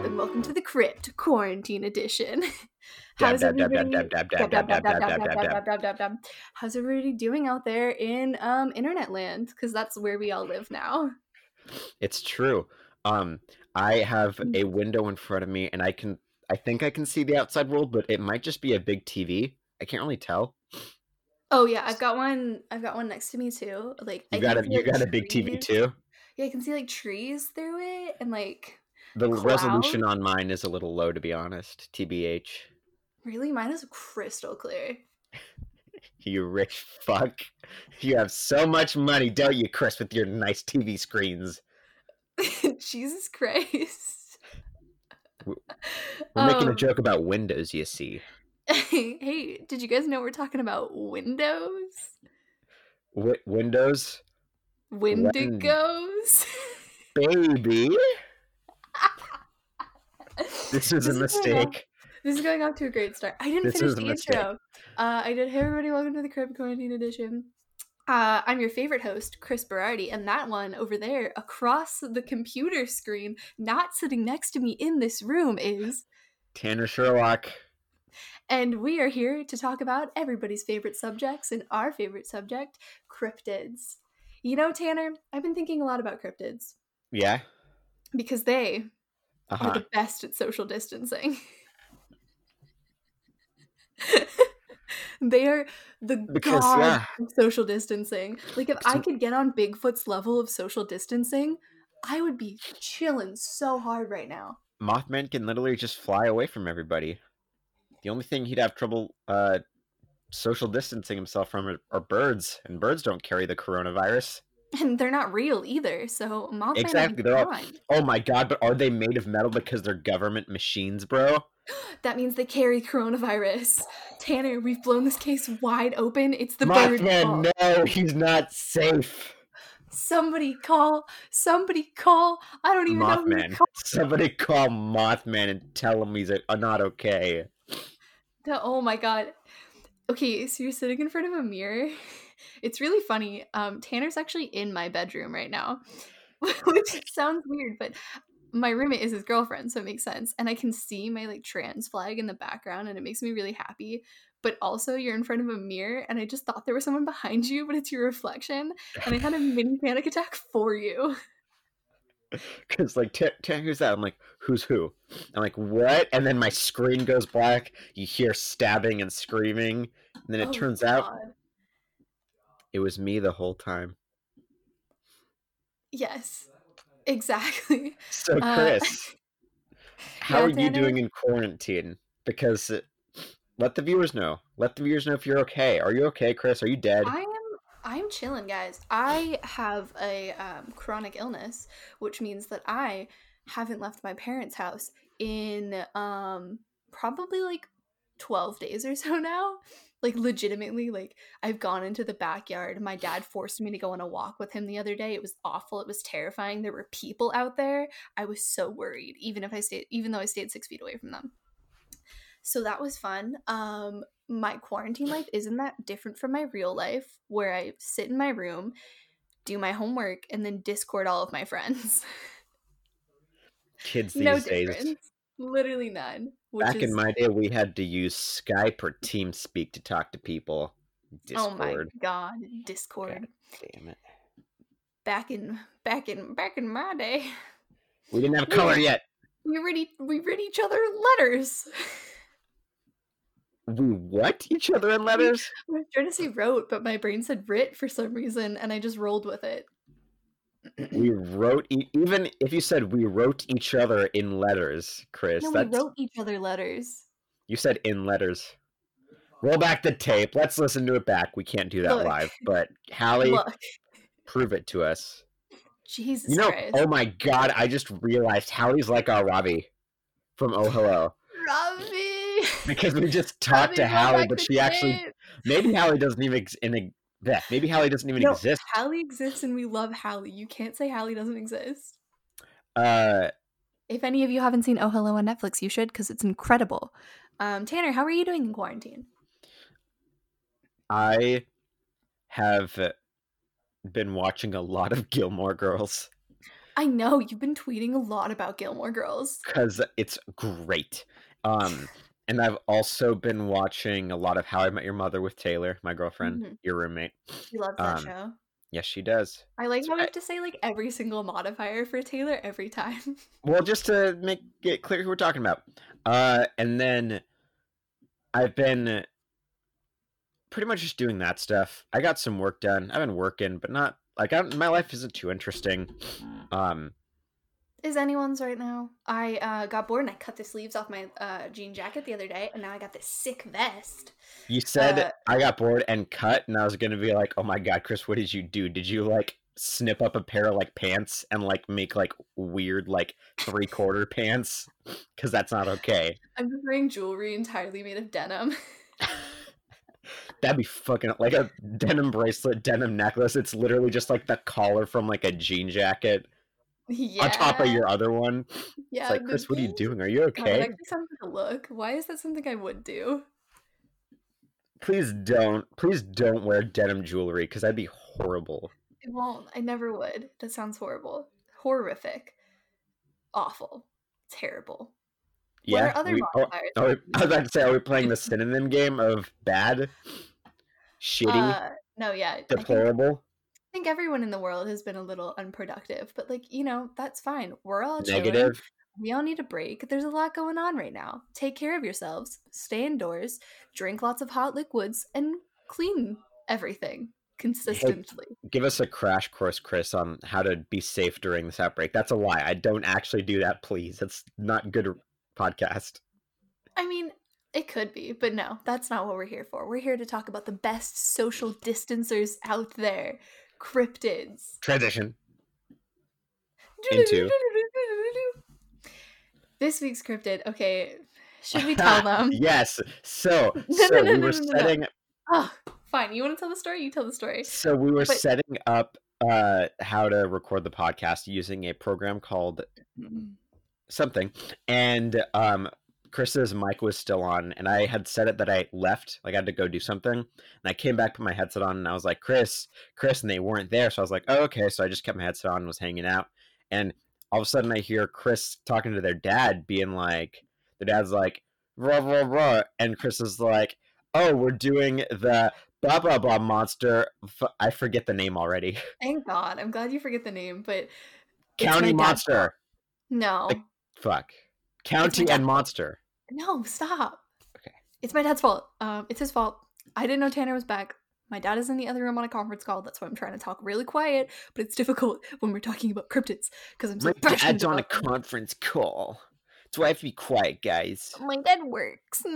up, and welcome to the Crypt Quarantine Edition. How's everybody doing out there in um, internet land? Because that's where we all live now. It's true. Um, I have a window in front of me, and I can, I think I can see the outside world, but it might just be a big TV. I can't really tell. Oh yeah, I've got one. I've got one next to me too. Like you got a you got a big TV too. Yeah, I can see like trees through it and like the resolution on mine is a little low, to be honest. Tbh. really, mine is crystal clear. You rich fuck. You have so much money, don't you, Kris, with your nice TV screens? Jesus Christ. We're making a Um, joke about Windows, you see. hey, did you guys know we're talking about windows? Wi Windows, Wendigos? baby. This is a going off- mistake. This is going off to a great start. I didn't This finish the mistake. intro. Uh, I did. Hey, everybody, welcome to the Crib Quarantine Edition. Uh, I'm your favorite host, Kris Berardi, and that one over there across the computer screen, not sitting next to me in this room, is. Tanner Sherlock. And we are here to talk about everybody's favorite subjects and our favorite subject, cryptids. You know, Tanner, I've been thinking a lot about cryptids Yeah. because they Uh are the best at social distancing. they are the Because, god yeah. of social distancing. Like if I could get on Bigfoot's level of social distancing, I would be chilling so hard right now. Mothman can literally just fly away from everybody. The only thing he'd have trouble uh, social distancing himself from are, are birds, and birds don't carry the coronavirus. And they're not real either, so Mothman Exactly, they're all- Oh my god! But are they made of metal because they're government machines, bro? That means they carry coronavirus. Tanner, we've blown this case wide open. It's the bird. Mothman, no, he's not safe. Somebody call. Somebody call. I don't even know who Mothman, somebody call Mothman and tell him he's not okay. The- Oh my god. Okay, so you're sitting in front of a mirror. It's really funny. Um, Tanner's actually in my bedroom right now, which sounds weird, but my roommate is his girlfriend, so it makes sense. And I can see my like trans flag in the background, and it makes me really happy. But also, you're in front of a mirror, and I just thought there was someone behind you, but it's your reflection. And I had a mini panic attack for you. Because like, who's that? I'm like, who's who? I'm like, what? And then my screen goes black. You hear stabbing and screaming, and then it Oh, turns out it was me the whole time. Yes, exactly. So, Uh, Kris, how yeah, are you doing in quarantine? Because uh, let the viewers know. Let the viewers know if you're okay. Are you okay, Kris? Are you dead? I am I'm chilling, guys. I have a um, chronic illness, which means that I haven't left my parents' house in um probably like 12 days or so now. Like legitimately, like I've gone into the backyard. My dad forced me to go on a walk with him the other day. It was awful. It was terrifying. There were people out there. I was so worried, even if I stayed even though I stayed six feet away from them. So that was fun. Um, my quarantine life isn't that different from my real life, where I sit in my room, do my homework, and then Discord all of my friends. Kids these no days. difference. Literally none. Which Back is, in my day, we had to use Skype or TeamSpeak to talk to people. oh my Discord. god, Discord. Damn it. Back in back in back in my day, We didn't have We color were- yet. we read we read each other letters. We what? Each other in letters? I was trying to say wrote, but my brain said writ for some reason, and I just rolled with it. we wrote e- even if you said we wrote each other in letters, Kris. No, we wrote each other letters. you said in letters. Roll back the tape. Let's listen to it back. We can't do that Look. live, but Hallie, Look, prove it to us. Jesus You know, Christ. oh my god, I just realized Hallie's like our Robbie from Oh Hello. Robbie. Because we just talked to Hallie, but back she actually tape. maybe Hallie doesn't even ex- in a, yeah, maybe Hallie doesn't even No, exist. Hallie exists and we love Hallie. You can't say Hallie doesn't exist. Uh If any of you haven't seen Oh Hello on Netflix, you should because it's incredible. Um, Tanner, how are you doing in quarantine? I have been watching a lot of Gilmore Girls. I know you've been tweeting a lot about Gilmore Girls. because it's great. Um, and I've also been watching a lot of How I Met Your Mother with Taylor, my girlfriend, Mhm. your roommate. She loves that Um, show. Yes, she does. I like how I- have to say like every single modifier for Taylor every time. Well, just to make it clear who we're talking about. Uh, and then I've been pretty much just doing that stuff. I got some work done. I've been working, but not like I, my life isn't too interesting. Um, Is anyone's right now? I uh, got bored and I cut the sleeves off my uh, jean jacket the other day, and now I got this sick vest. you said Uh, I got bored and cut, and I was gonna be like, "Oh my god, Kris, what did you do? Did you like snip up a pair of like pants and like make like weird like three quarter pants? Because that's not okay." I'm just wearing jewelry entirely made of denim. That'd be fucking like a denim bracelet, denim necklace. It's literally just like the collar from like a jean jacket yeah. on top of your other one. Yeah. It's like, Kris, what are you doing? Are you God, that okay? sounds like a look. Why is that something I would do? Please don't, please don't wear denim jewelry because that'd be horrible. It won't. I never would. That sounds horrible. Horrific. Awful. Terrible. What are other we- oh, are we- I was about to say, are we playing the synonym game of bad, shitty, Uh, no, yeah. Think, I think everyone in the world has been a little unproductive, but like, you know, that's fine. We're all chilling. negative? We all need a break. There's a lot going on right now. Take care of yourselves. Stay indoors. Drink lots of hot liquids and clean everything consistently. Give us a crash course, Kris, on how to be safe during this outbreak. That's a lie. I don't actually do that, please. That's not good podcast. I mean, it could be, but no, that's not what we're here for. We're here to talk about the best social distancers out there. Cryptids. Transition. Into. This week's cryptid. Okay, should we tell them? yes. So, No, so no, no, we were setting. Oh, fine. You want to tell the story? You tell the story. So we were But- setting up uh, how to record the podcast using a program called something, and um, Kris's mic was still on, and I had said it that I left, like I had to go do something, and I came back, put my headset on, and I was like, Kris, Kris, and they weren't there, so I was like, oh, okay, so I just kept my headset on and was hanging out, and all of a sudden I hear Kris talking to their dad, being like, their dad's like, blah blah blah, and Kris is like, oh, we're doing the blah blah blah monster. I forget the name already. Thank God. I'm glad you forget the name, but County monster. No, Like- Fuck. County and monster. No, stop. Okay. It's my dad's fault. Um, it's his fault. I didn't know Tanner was back. My dad is in the other room on a conference call. That's why I'm trying to talk really quiet. But it's difficult when we're talking about cryptids because I'm so My dad's on a them. conference call. That's why I have to be quiet, guys. My dad works.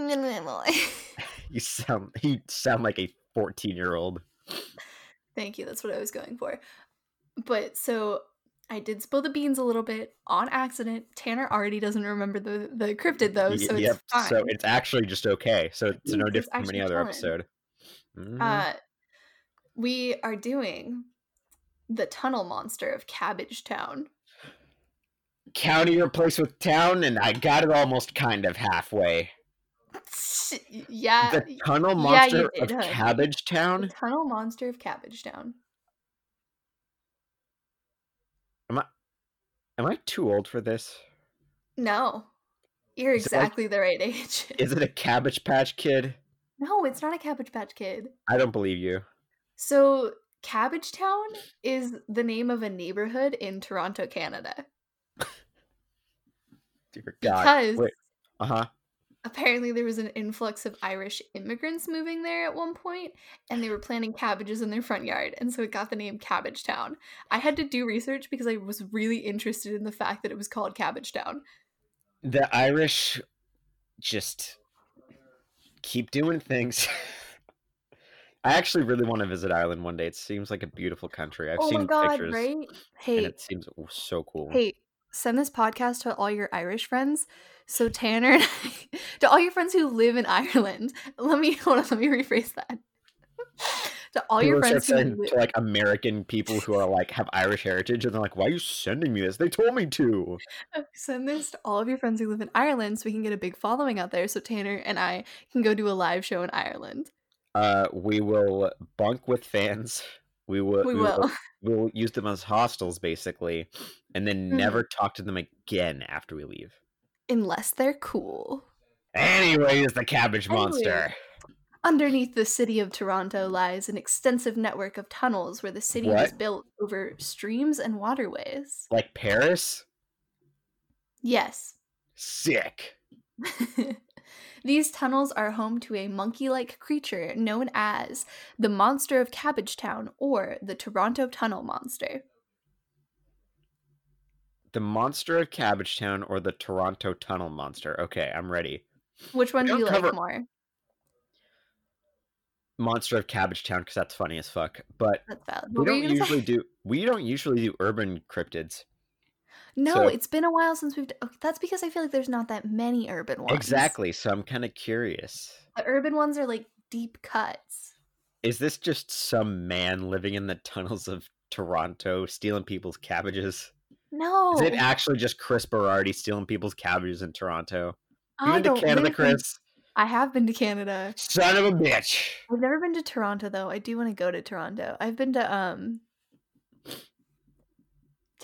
You sound you sound like a 14 year old. Thank you. That's what I was going for. But so I did spill the beans a little bit on accident. Tanner already doesn't remember the the cryptid though, so it's fine. so it's actually just okay. So it's no It's different from any other episode. Mhm. uh, we are doing the tunnel monster of Cabbage Town. County replaced with town, and I got it almost kind of halfway. Yeah, the tunnel monster did, of. Cabbage the tunnel monster of Cabbage Town. Am I too old for this? No, you're Is it like- exactly the right age. Is it a Cabbage Patch Kid? no, it's not a Cabbage Patch Kid. I don't believe you. So, Cabbage Town is the name of a neighborhood in Toronto, Canada. Dear God. Because Uh huh. Apparently there was an influx of Irish immigrants moving there at one point, and they were planting cabbages in their front yard, and so it got the name Cabbage Town. I had to do research because I was really interested in the fact that it was called Cabbage Town. The Irish just keep doing things. I actually really want to visit Ireland one day. It seems like a beautiful country. I've oh seen my god, pictures, right? Hey, it seems so cool. hey, send this podcast to all your Irish friends. So Tanner, and I, to all your friends who live in Ireland. Let me hold on. Let me rephrase that. to all your friends who live, to like American people who are like have Irish heritage, and they're like, "Why are you sending me this? They told me to." send this to all of your friends who live in Ireland, so we can get a big following out there. So Tanner and I can go do a live show in Ireland. Uh, we will bunk with fans. We will. We We, will. We will use them as hostels, basically, and then Mhm. never talk to them again after we leave. Unless they're cool. Anyways, the cabbage Anyway. monster. Underneath the city of Toronto lies an extensive network of tunnels where the city was built over streams and waterways. Like Paris? Yes. Sick. These tunnels are home to a monkey like creature known as the Monster of Cabbagetown or the Toronto Tunnel Monster. The monster of Cabbagetown or the Toronto Tunnel Monster. Okay, I'm ready. Which one do you cover- like more? Monster of Cabbagetown because that's funny as fuck. But we don't usually say? do. We don't usually do urban cryptids. No, so- it's been a while since we've. d- okay, that's because I feel like there's not that many urban ones. Exactly. So I'm kind of curious. The urban ones are like deep cuts. Is this just some man living in the tunnels of Toronto stealing people's cabbages? No, Is it actually just Kris Berardi stealing people's cabbages in Toronto? You I been to don't Canada, live in- Kris? I have been to Canada. Son of a bitch. I've never been to Toronto though. I do want to go to Toronto. I've been to um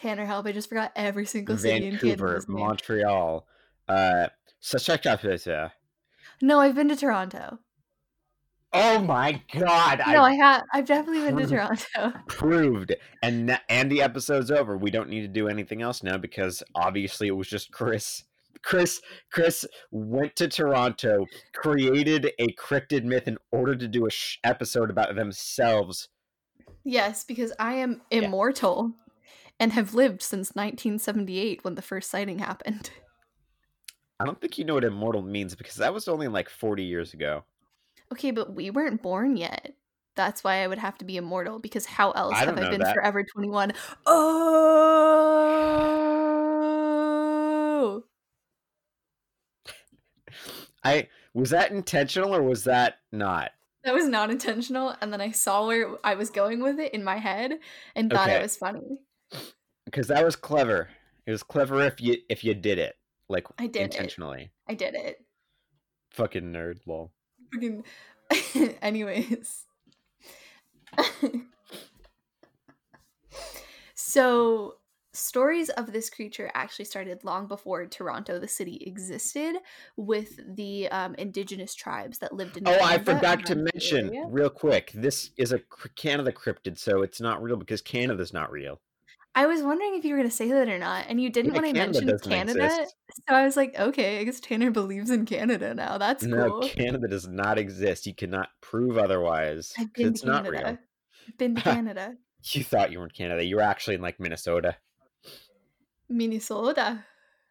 Tanner help. I just forgot every single city in Vancouver, name. Montreal, uh, Saskatchewan. No, I've been to Toronto. Oh my god! no, I I have. I've definitely been to Toronto. proved, and and the episode's over. We don't need to do anything else now because obviously it was just Kris. Kris, Kris went to Toronto, created a cryptid myth in order to do a sh- episode about themselves. Yes, because I am Yeah. And have lived since 1978 when the first sighting happened. I don't think you know what immortal means because that was only like forty years ago. Okay, but we weren't born yet. That's why I would have to be immortal because how else I have I been that. forever 21? Oh! I was that intentional or was that not? That was not intentional, and then I saw where I was going with it in my head and thought Okay. it was funny. Because that was clever. It was clever if you if you did it like I did it. intentionally. I did it. Fucking nerd, lol. Freaking. Anyways. so, stories of this creature actually started long before Toronto, the city, existed, with the um, indigenous tribes that lived in. Oh, I forgot to mention area. real quick. This is a Canada cryptid, so it's not real because Canada's not real. I was wondering if you were going to say that or not, and you didn't Yeah, when I Canada mentioned Canada. exist. So I was like, okay, I guess Tanner believes in Canada now. That's No, cool. Canada does not exist. You cannot prove otherwise. I've been it's to not Canada. real. I've been to Canada. You thought you were in Canada. You were actually in like Minnesota. Minnesota.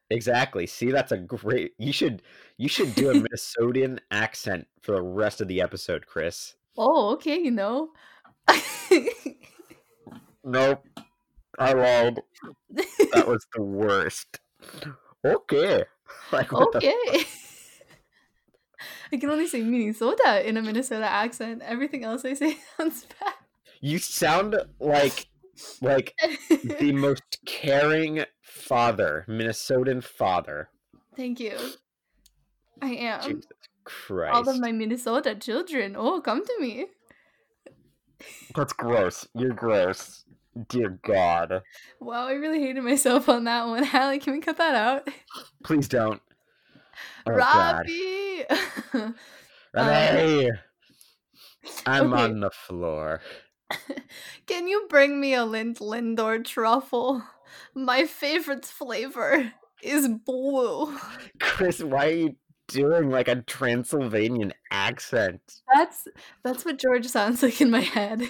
Exactly. See, that's a great. You should you should do a Minnesotan accent for the rest of the episode, Kris. Oh, okay, you know. Nope. I lied. That was the worst. Okay. Like okay. I can only say Minnesota in a Minnesota accent. Everything else I say sounds bad. You sound like like the most caring father, Minnesotan father. Thank you. I am. Jesus Christ. All of my Minnesota children. Oh, come to me. That's gross. You're gross. Dear God. Wow, I really hated myself on that one. Hallie, can we cut that out? Please don't. Oh. Robbie! Robbie! I'm okay. on the floor. Can you bring me a Lind Lindor truffle? My favorite flavor is blue. Kris, why are you doing like a Transylvanian accent? That's that's what George sounds like in my head.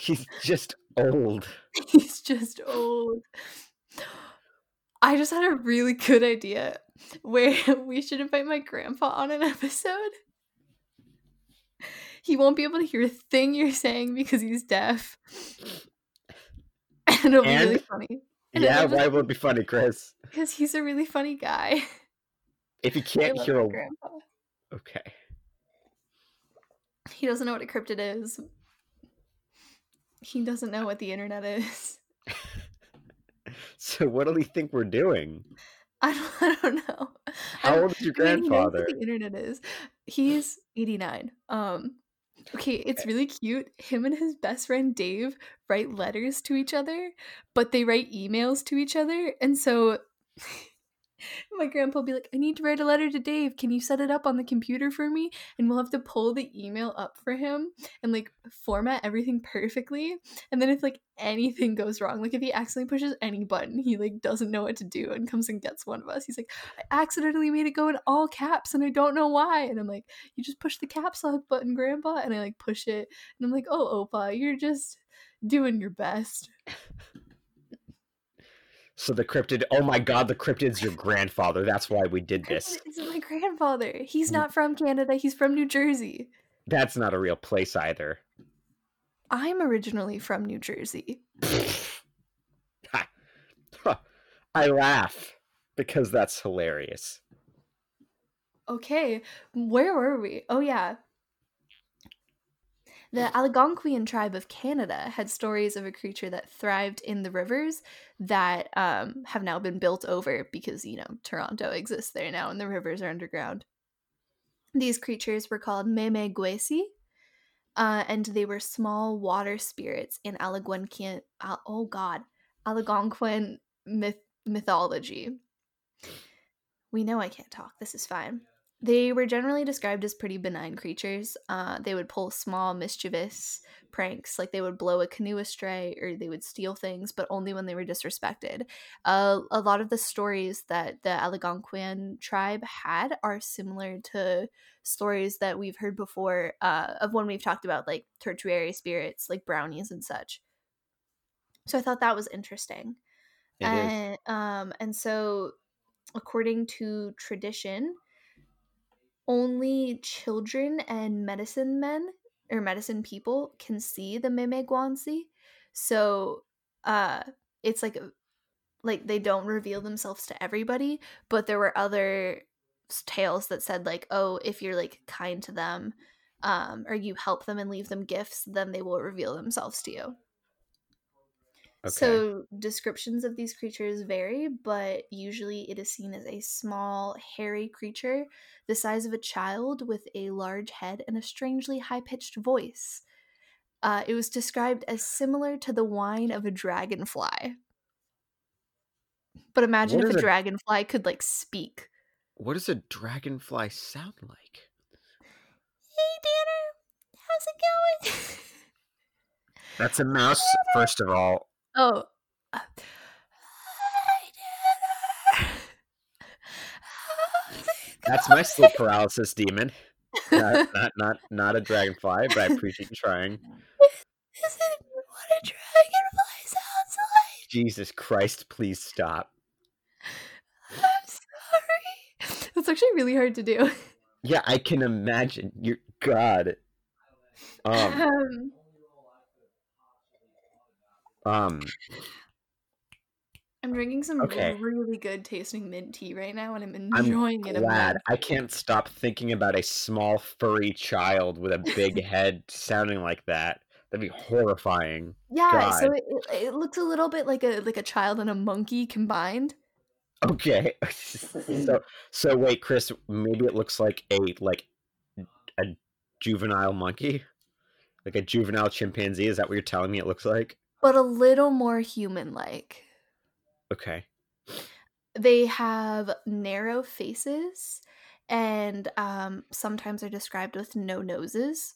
He's just old. He's just old. I just had a really good idea where we should invite my grandpa on an episode. He won't be able to hear a thing you're saying because he's deaf. And it'll be really funny. And Yeah, why would it be funny, Kris? Because he's a really funny guy. If he can't hear a grandpa. okay. He doesn't know what a cryptid is. He doesn't know what the internet is. So what do we think we're doing? I don't, I don't know. How old is your I mean, he knows what grandfather? the internet is. He's 89. Um Okay, it's really cute. Him and his best friend Dave write letters to each other, but they write emails to each other. And so my grandpa will be like, I need to write a letter to Dave. Can you set it up on the computer for me? And we'll have to pull the email up for him and like format everything perfectly. And then if like anything goes wrong, like if he accidentally pushes any button, he like doesn't know what to do and comes and gets one of us. He's like, I accidentally made it go in all caps and I don't know why. And I'm like, you just push the caps lock button, grandpa. And I like push it. And I'm like, oh, Opa, you're just doing your best. So the cryptid, oh my god, the cryptid's your grandfather. That's why we did this. This is my grandfather. He's not from Canada, he's from New Jersey. That's not a real place either. I'm originally from New Jersey. I laugh because that's hilarious. Okay, where were we? Oh, yeah. The Algonquian tribe of Canada had stories of a creature that thrived in the rivers that um, have now been built over because, you know, Toronto exists there now and the rivers are underground. These creatures were called Memegwesi, uh, and they were small water spirits in Algonquian, oh god, Algonquin myth- mythology. We know I can't talk. This is fine. They were generally described as pretty benign creatures. Uh, they would pull small, mischievous pranks, like they would blow a canoe astray or they would steal things, but only when they were disrespected. Uh, a lot of the stories that the Algonquian tribe had are similar to stories that we've heard before uh, of when we've talked about like tertiary spirits, like brownies and such. So I thought that was interesting. It and, um, and so, according to tradition, only children and medicine men or medicine people can see the Memegwansi. So uh it's like like they don't reveal themselves to everybody, but there were other tales that said like, "Oh, if you're like kind to them, um or you help them and leave them gifts, then they will reveal themselves to you." Okay. So descriptions of these creatures vary, but usually it is seen as a small, hairy creature the size of a child with a large head and a strangely high pitched voice. Uh, it was described as similar to the whine of a dragonfly. But imagine What if a a- dragonfly could like speak. what does a dragonfly sound like? Hey, Danner, how's it going? That's a mouse, first of all. Oh. uh, Hi, Danner. How's it That's my sleep paralysis demon. Not, not, not, not a dragonfly, but I appreciate you trying. This what a dragonfly sounds like. Jesus Christ, please stop. I'm sorry. That's actually really hard to do. Yeah, I can imagine. Your God. Um, Um, um, I'm drinking some Okay. really good tasting mint tea right now, and I'm enjoying I'm it. glad. I can't stop thinking about a small furry child with a big head sounding like that. That'd be horrifying. Yeah, so God. it, it, it looks a little bit like a like a child and a monkey combined. Okay. so so wait, Kris, maybe it looks like a like a juvenile monkey? Like a juvenile chimpanzee? Is that what you're telling me it looks like? But a little more human like. Okay. They have narrow faces and um, sometimes are described with no noses.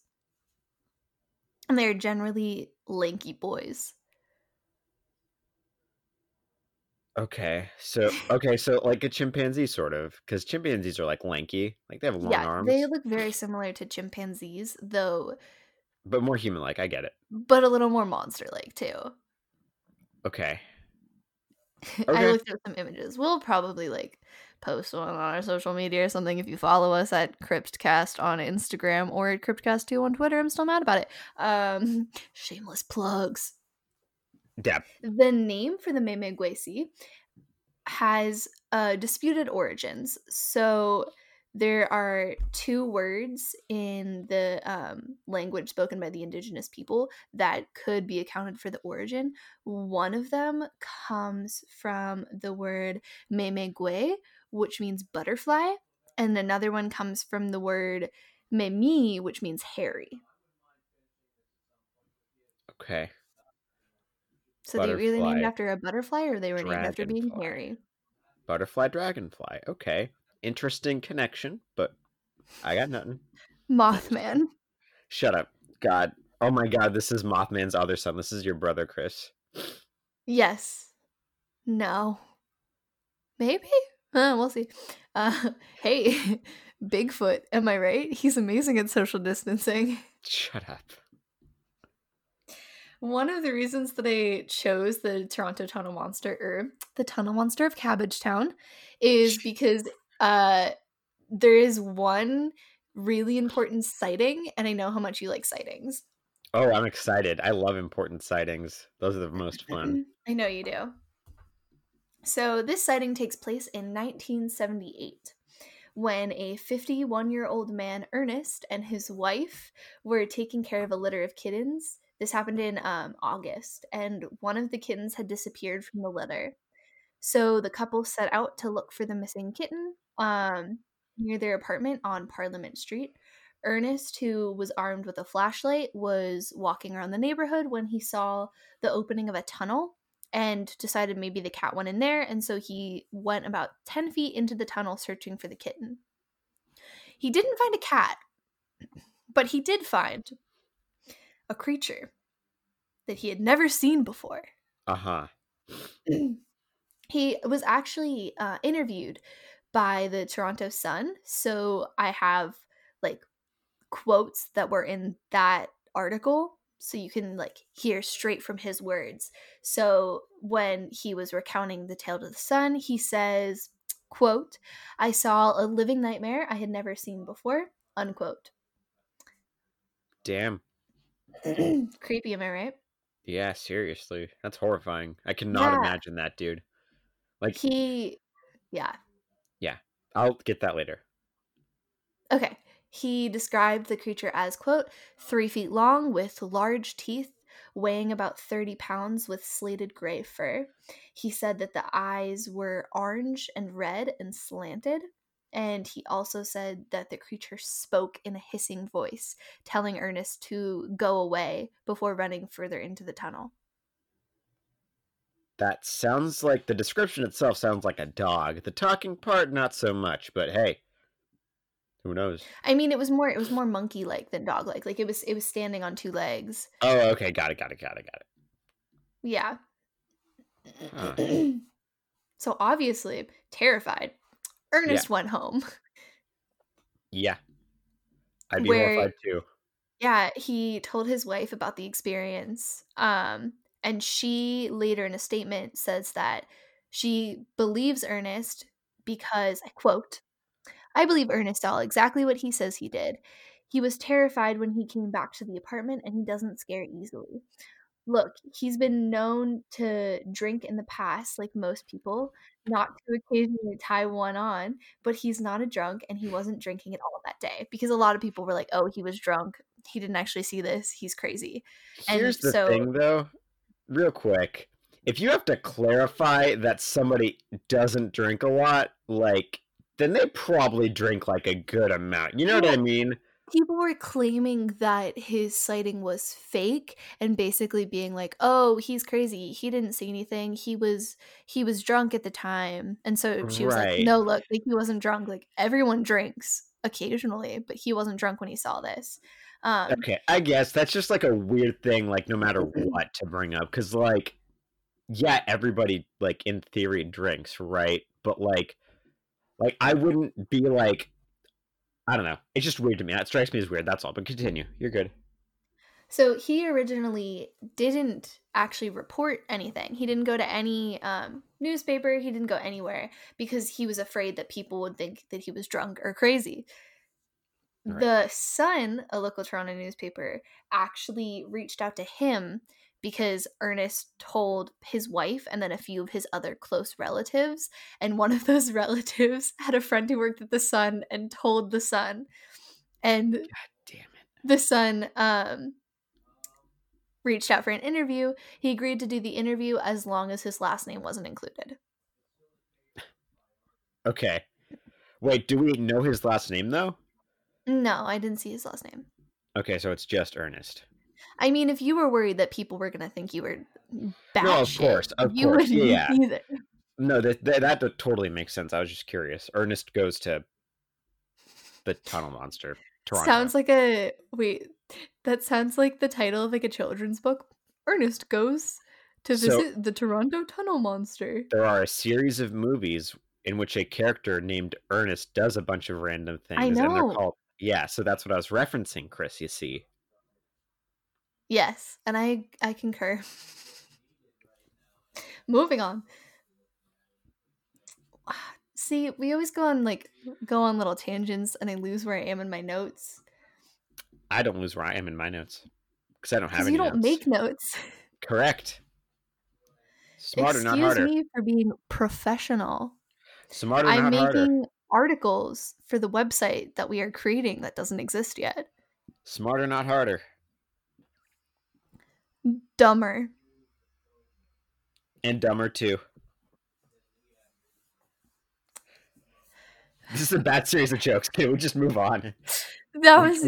And they're generally lanky boys. Okay. So okay, so like a chimpanzee sort of cuz chimpanzees are like lanky, like they have long yeah, arms, they look very similar to chimpanzees, though, but more human like. I get it. but a little more monster like too. Okay. I looked at some images. We'll probably like post one on our social media or something if you follow us at Cryptcast on Instagram or at Cryptcast2 on Twitter. I'm still mad about it. Um, shameless plugs. Yeah. The name for the Memegwesi has uh, disputed origins. So there are two words in the um, language spoken by the indigenous people that could be accounted for the origin. One of them comes from the word memegwe, which means butterfly, and another one comes from the word memi, which means hairy. Okay. So they were either named after a butterfly or they were named after being hairy. Butterfly, dragonfly. Okay. Interesting connection, but I got nothing. Mothman. Shut up. God. Oh my god, this is Mothman's other son. This is your brother, Kris. Yes. No. Maybe? Uh, we'll see. Uh, hey, Bigfoot, am I right? He's amazing at social distancing. Shut up. One of the reasons that I chose the Toronto Tunnel Monster or the Tunnel Monster of Cabbage Town is because uh there is one really important sighting and I know how much you like sightings. Oh, I'm excited. I love important sightings. Those are the most fun. I know you do. So, this sighting takes place in 1978 when a 51 year old man, Ernest, and his wife were taking care of a litter of kittens. This happened in um, August, and one of the kittens had disappeared from the litter. So, the couple set out to look for the missing kitten um, near their apartment on Parliament Street. Ernest, who was armed with a flashlight, was walking around the neighborhood when he saw the opening of a tunnel and decided maybe the cat went in there. And so he went about 10 feet into the tunnel searching for the kitten. He didn't find a cat, but he did find a creature that he had never seen before. Uh huh. he was actually uh, interviewed by the Toronto Sun. So I have like quotes that were in that article so you can like hear straight from his words. So when he was recounting the tale to the sun, he says, quote, I saw a living nightmare I had never seen before, unquote. Damn. Creepy, am I right? Yeah, seriously. That's horrifying. I cannot Yeah. imagine that, dude. Like, He yeah. I'll get that later. Okay. He described the creature as, quote, three feet long with large teeth, weighing about 30 pounds with slated gray fur. He said that the eyes were orange and red and slanted. And he also said that the creature spoke in a hissing voice, telling Ernest to go away before running further into the tunnel. That sounds like the description itself sounds like a dog. The talking part, not so much, but hey, who knows? I mean, it was more it was more monkey like than dog like. Like it was it was standing on two legs. Oh, okay, got it, got it, got it, got it. Yeah. Huh. so obviously terrified, Ernest went home. Yeah. I'd be Where- horrified too. Yeah, he told his wife about the experience. Um, and she later in a statement says that she believes Ernest because I quote, I believe Ernest saw exactly what he says he did. He was terrified when he came back to the apartment and he doesn't scare easily. Look, he's been known to drink in the past, like most people, not to occasionally tie one on, but he's not a drunk and he wasn't drinking at all that day because a lot of people were like, oh, he was drunk. He didn't actually see this. He's crazy. And Here's the so- thing, though, real quick. If you have to clarify that somebody doesn't drink a lot, like, then they probably drink like a good amount. You know what I mean? people were claiming that his sighting was fake and basically being like oh he's crazy he didn't see anything he was he was drunk at the time and so she was Right. like no look like he wasn't drunk like everyone drinks occasionally but he wasn't drunk when he saw this um Okay, I guess that's just like a weird thing, like, no matter what to bring up. Because, like, yeah, everybody, like, in theory drinks, right? But, like, like I wouldn't be like, I don't know. It's just weird to me. It strikes me as weird. That's all. But continue. You're good. So he originally didn't actually report anything. He didn't go to any um, newspaper. He didn't go anywhere because he was afraid that people would think that he was drunk or crazy. Right. The Sun, a local Toronto newspaper, actually reached out to him because Ernest told his wife and then a few of his other close relatives. And one of those relatives had a friend who worked at the Sun and told the Sun. And Damn it. the Sun um reached out for an interview he agreed to do the interview as long as his last name wasn't included Okay. Wait, do we know his last name though? No i didn't see his last name Okay, so it's just Ernest. I mean, if you were worried that people were gonna think you were bad, No, of shit, course, of you course, wouldn't yeah. either. No, that, that that totally makes sense. I was just curious. Ernest goes to the tunnel monster. Toronto. Sounds like a wait. That sounds like the title of like a children's book. Ernest goes to So- visit the Toronto Tunnel Monster. there are a series of movies in which a character named Ernest does a bunch of random things. And know. they're called Yeah, so that's what I was referencing, Kris, you see. Yes, and I I concur. Moving on. See, we always go on like go on little tangents, and I lose where I am in my notes I don't lose where I am in my notes. Because I don't have any you don't notes. make notes. Correct. Smarter, Excuse not harder. me for being professional. Smarter, I'm not harder. Articles for the website that we are creating that doesn't exist yet. Smarter, not harder. Dumber. And dumber too. This is a bad series of jokes. Can we just move on? That was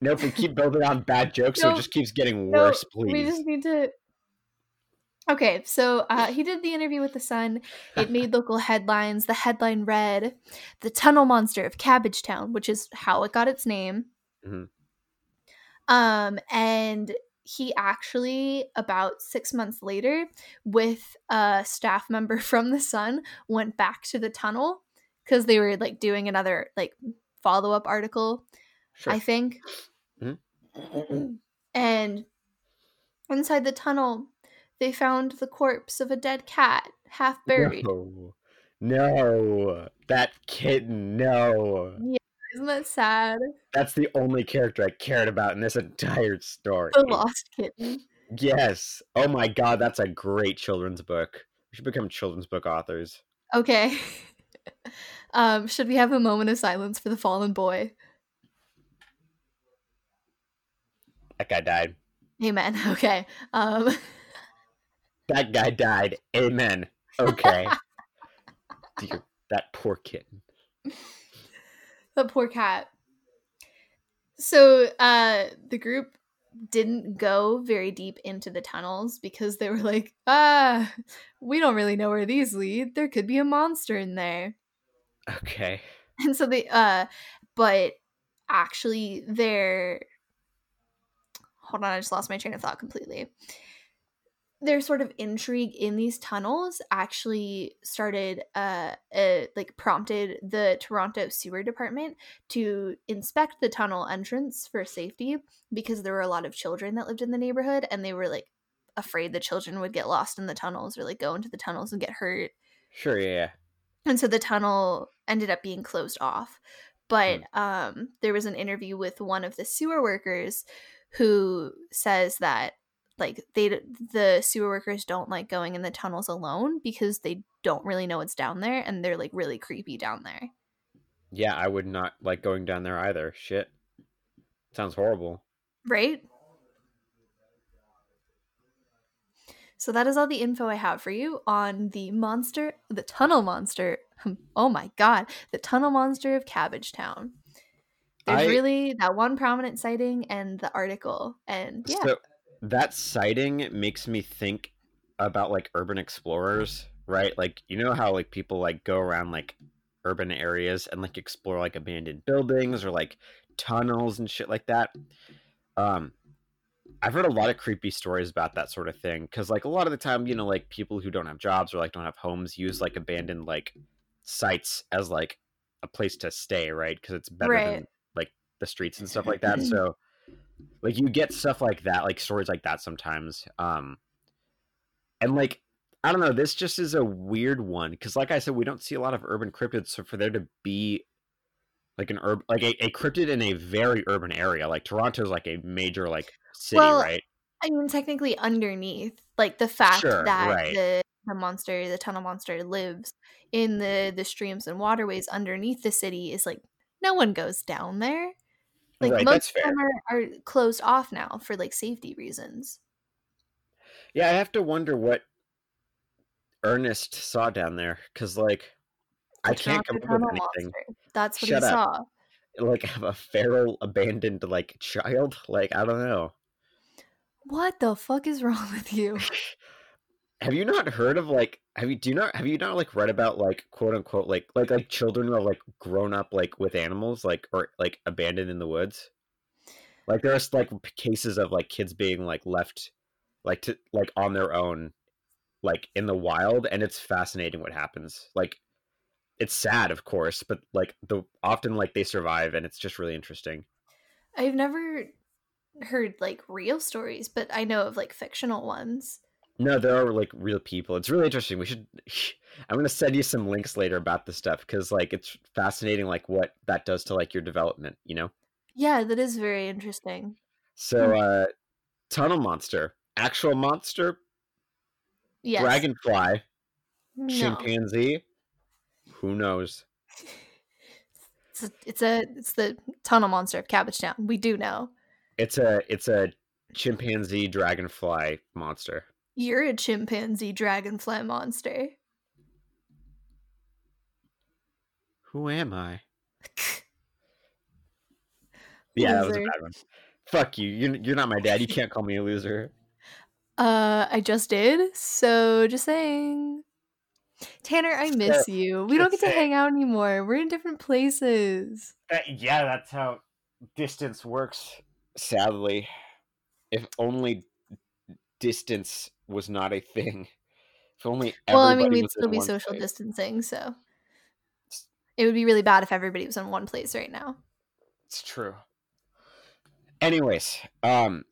No, if we keep building on bad jokes, so it just keeps getting no, worse, please. We just need to. Okay, so uh, he did the interview with the Sun. It made local headlines. The headline read, "The Tunnel Monster of Cabbagetown," which is how it got its name. Mhm. Um, and he actually, about six months later, with a staff member from the Sun, went back to the tunnel because they were like doing another like follow up article Sure. I think. Mhm. and inside the tunnel, they found the corpse of a dead cat, half buried. No. No. That kitten, no. Yeah, Isn't that sad? That's the only character I cared about in this entire story. The lost kitten. Yes. Oh my god, that's a great children's book. We should become children's book authors. Okay. um, should we have a moment of silence for the fallen boy? That guy died. Amen. Okay. Um, That guy died. Amen. Okay. Dear, that poor kitten. the poor cat. So, uh, the group didn't go very deep into the tunnels because they were like, ah, we don't really know where these lead. There could be a monster in there. Okay. And so they, uh, but actually, they're. hold on, I just lost my train of thought completely. Their sort of intrigue in these tunnels actually started, uh, uh, like prompted the Toronto Sewer Department to inspect the tunnel entrance for safety because there were a lot of children that lived in the neighborhood and they were like afraid the children would get lost in the tunnels or like go into the tunnels and get hurt Sure, yeah, yeah. and so the tunnel ended up being closed off but um there was an interview with one of the sewer workers who says that like they the sewer workers don't like going in the tunnels alone because they don't really know what's down there and they're like really creepy down there Yeah, I would not like going down there either. Shit. Sounds horrible. right so that is all the info i have for you on the monster the tunnel monster oh my god the tunnel monster of cabbage town there's I- really that one prominent sighting and the article and yeah So that sighting makes me think about like urban explorers, right? Like you know how like people like go around like urban areas and like explore like abandoned buildings or like tunnels and shit like that. Um I've heard a lot of creepy stories about that sort of thing cuz like a lot of the time, you know, like people who don't have jobs or like don't have homes use like abandoned like sites as like a place to stay, right? Cuz it's better Right. than like the streets and stuff like that. So like you get stuff like that like stories like that sometimes um and like i don't know this just is a weird one because like i said we don't see a lot of urban cryptids so for there to be like an urban like a, a cryptid in a very urban area like toronto's like a major like city Well, right i mean technically underneath like the fact Sure, that right. the the monster the tunnel monster lives in the the streams and waterways underneath the city is like no one goes down there like Right, most of them are, are closed off now for like safety reasons yeah i have to wonder what ernest saw down there because like i can't come up with anything Monster. that's what Shut he up. saw like have a feral abandoned like child like i don't know What the fuck is wrong with you? have you not heard of like have you do not have you not like read about like quote unquote like like like children who are like grown up like with animals like or like abandoned in the woods? Like there's like cases of like kids being like left like to like on their own like in the wild and it's fascinating what happens. Like it's sad of course, but like the often like they survive and it's just really interesting. I've never heard like real stories, but I know of like fictional ones. No, there are like real people. It's really interesting. We should. I'm gonna send you some links later about this stuff because like it's fascinating, like what that does to like your development. You know. Yeah, that is very interesting. So, uh, tunnel monster, actual monster, Yes. dragonfly, no. chimpanzee. Who knows? It's a, it's a it's the tunnel monster of Cabbagetown. We do know. It's a it's a chimpanzee dragonfly monster. You're a chimpanzee dragonfly monster. Who am I? Yeah, that was a bad one. Fuck you. You're, you're not my dad. You can't call me a loser. Uh, I just did. So just saying. Tanner, I miss you. We don't get just to hang out anymore. We're in different places. Uh, yeah, that's how distance works. Sadly, if only distance was not a thing. If only. well, I mean, we'd still be social place. distancing, so it would be really bad if everybody was in one place right now. It's true. Anyways, um,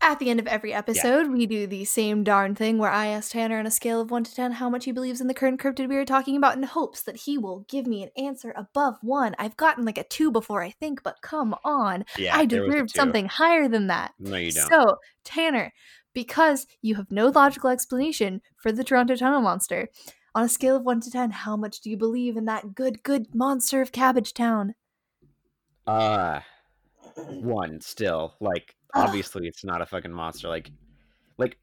At the end of every episode, we do the same darn thing where I ask Tanner on a scale of 1 to 10 how much he believes in the current cryptid we are talking about in hopes that he will give me an answer above 1. I've gotten like a 2 before, I think, but come on. yeah, I deserve something higher than that. No, you don't. So, Tanner, because you have no logical explanation for the Toronto Tunnel Monster, on a scale of 1 to 10, how much do you believe in that good, good monster of Cabbagetown? Uh, one still. Like, Ugh. obviously, it's not a fucking monster. Like, like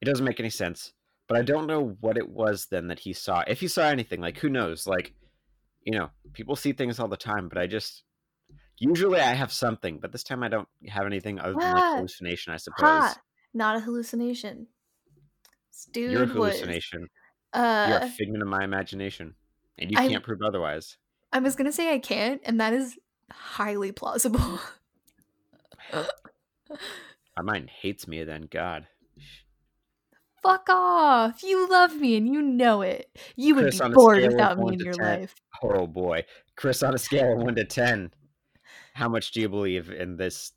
it doesn't make any sense. But I don't know what it was then that he saw. If he saw anything, like who knows? Like, you know, people see things all the time, but I just usually I have something, but this time I don't have anything other than like hallucination, I suppose. Ha! Not a hallucination. Dude You're a hallucination. You're a Uh, figment of my imagination, and you I- can't prove otherwise. I was gonna say I can't, and that is highly plausible. My mind hates me. Then God, Fuck off! You love me and you know it. You would Kris, be bored without me in your 10, life. oh boy, Kris, on a scale of one to ten, how much do you believe in this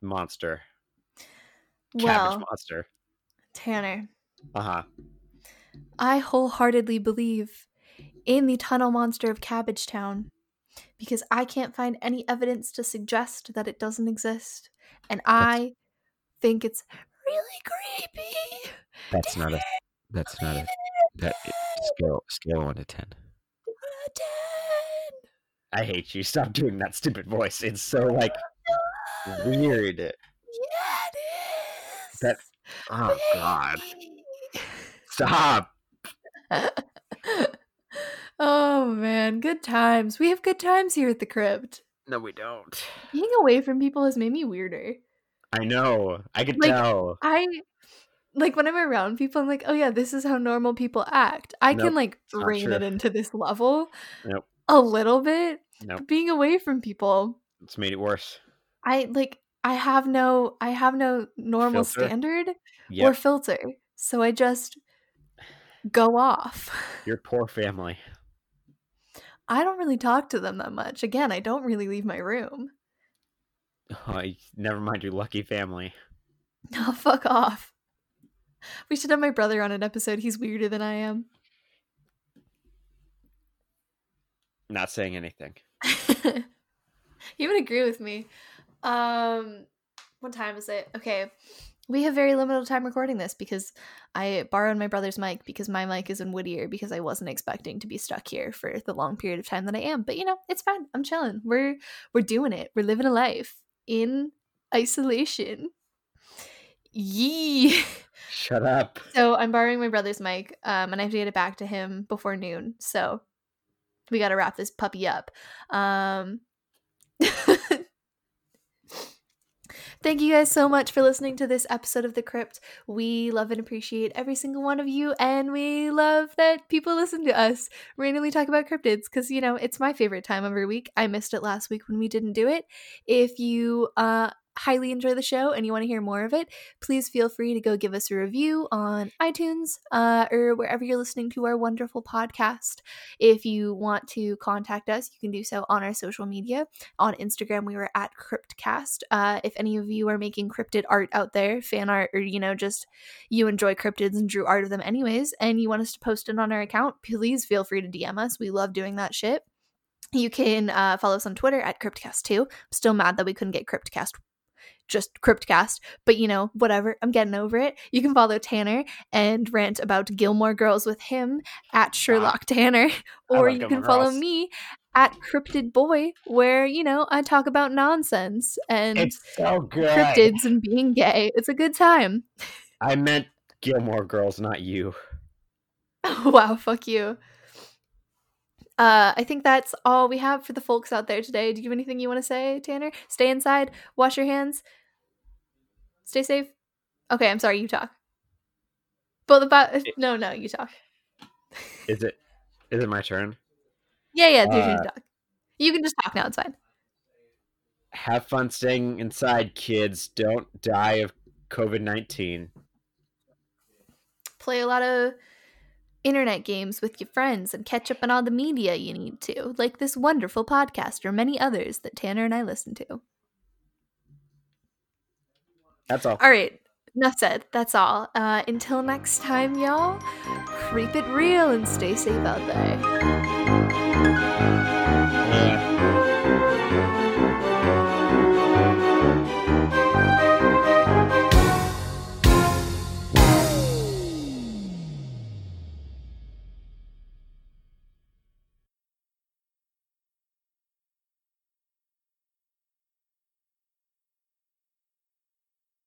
monster, Well, monster? Tanner, Uh huh. I wholeheartedly believe in the tunnel monster of Cabbagetown because I can't find any evidence to suggest that it doesn't exist. And I think it's really creepy. That's not a. That's not a. That scale scale one to ten. I hate you. Stop doing that stupid voice. It's so like weird. Yeah, it is. That- Oh God! Stop. oh man, good times. We have good times here at the crypt. No, we don't. Being away from people has made me weirder. I know. I could Like, tell. I like when I'm around people, I'm like, oh yeah, this is how normal people act. I Nope, can like not rein it into this level Nope. a little bit. Nope. Being away from people, It's made it worse. I like I have no I have no normal Filter? standard or filter. So I just go off. Your poor family. I don't really talk to them that much. Again, I don't really leave my room. Oh, never mind your lucky family. Oh, fuck off. We should have my brother on an episode. He's weirder than I am. Not saying anything. he would agree with me. Um, what time is it? Okay, we have very limited time recording this because I borrowed my brother's mic because my mic is in Whittier because I wasn't expecting to be stuck here for the long period of time that I am. But you know, it's fine. I'm chilling. We're we're doing it. We're living a life in isolation. Yee. Shut up. So I'm borrowing my brother's mic, um, and I have to get it back to him before noon. So we got to wrap this puppy up. Um, Thank you guys so much for listening to this episode of The Crypt. We love and appreciate every single one of you, and we love that people listen to us randomly talk about cryptids because, you know, it's my favorite time every week. I missed it last week when we didn't do it. If you uh, highly enjoy the show and you want to hear more of it, please feel free to go give us a review on iTunes uh, or wherever you're listening to our wonderful podcast. If you want to contact us, you can do so on our social media. On Instagram, we were at Cryptcast. Uh, if any of you are making cryptid art out there, fan art, or you know, just you enjoy cryptids and drew art of them anyways, and you want us to post it on our account, please feel free to DM us. We love doing that shit. You can uh, follow us on Twitter at Cryptcast2. I'm still mad that we couldn't get Cryptcast just Cryptcast, but you know, whatever. I'm getting over it. You can follow Tanner and rant about Gilmore Girls with him at ah. Sherlock Tanner, or you can follow Girls. me at Cryptid Boy, where you know I talk about nonsense and it's so good. cryptids and being gay. It's a good time. I meant Gilmore Girls, not you. wow, fuck you. Uh, I think that's all we have for the folks out there today. Do you have anything you want to say, Tanner? Stay inside, wash your hands, stay safe. Okay, I'm sorry, you talk. But about no, no, you talk. Is it? Is it my turn? Yeah, yeah, your uh, turn to talk. You can just talk now. It's fine. Have fun staying inside, kids. Don't die of COVID nineteen. Play a lot of internet games with your friends and catch up on all the media you need to, like this wonderful podcast or many others that Tanner and I listen to. That's all. All right. Enough said. That's all. Uh, until next time, y'all, creep it real and stay safe out there.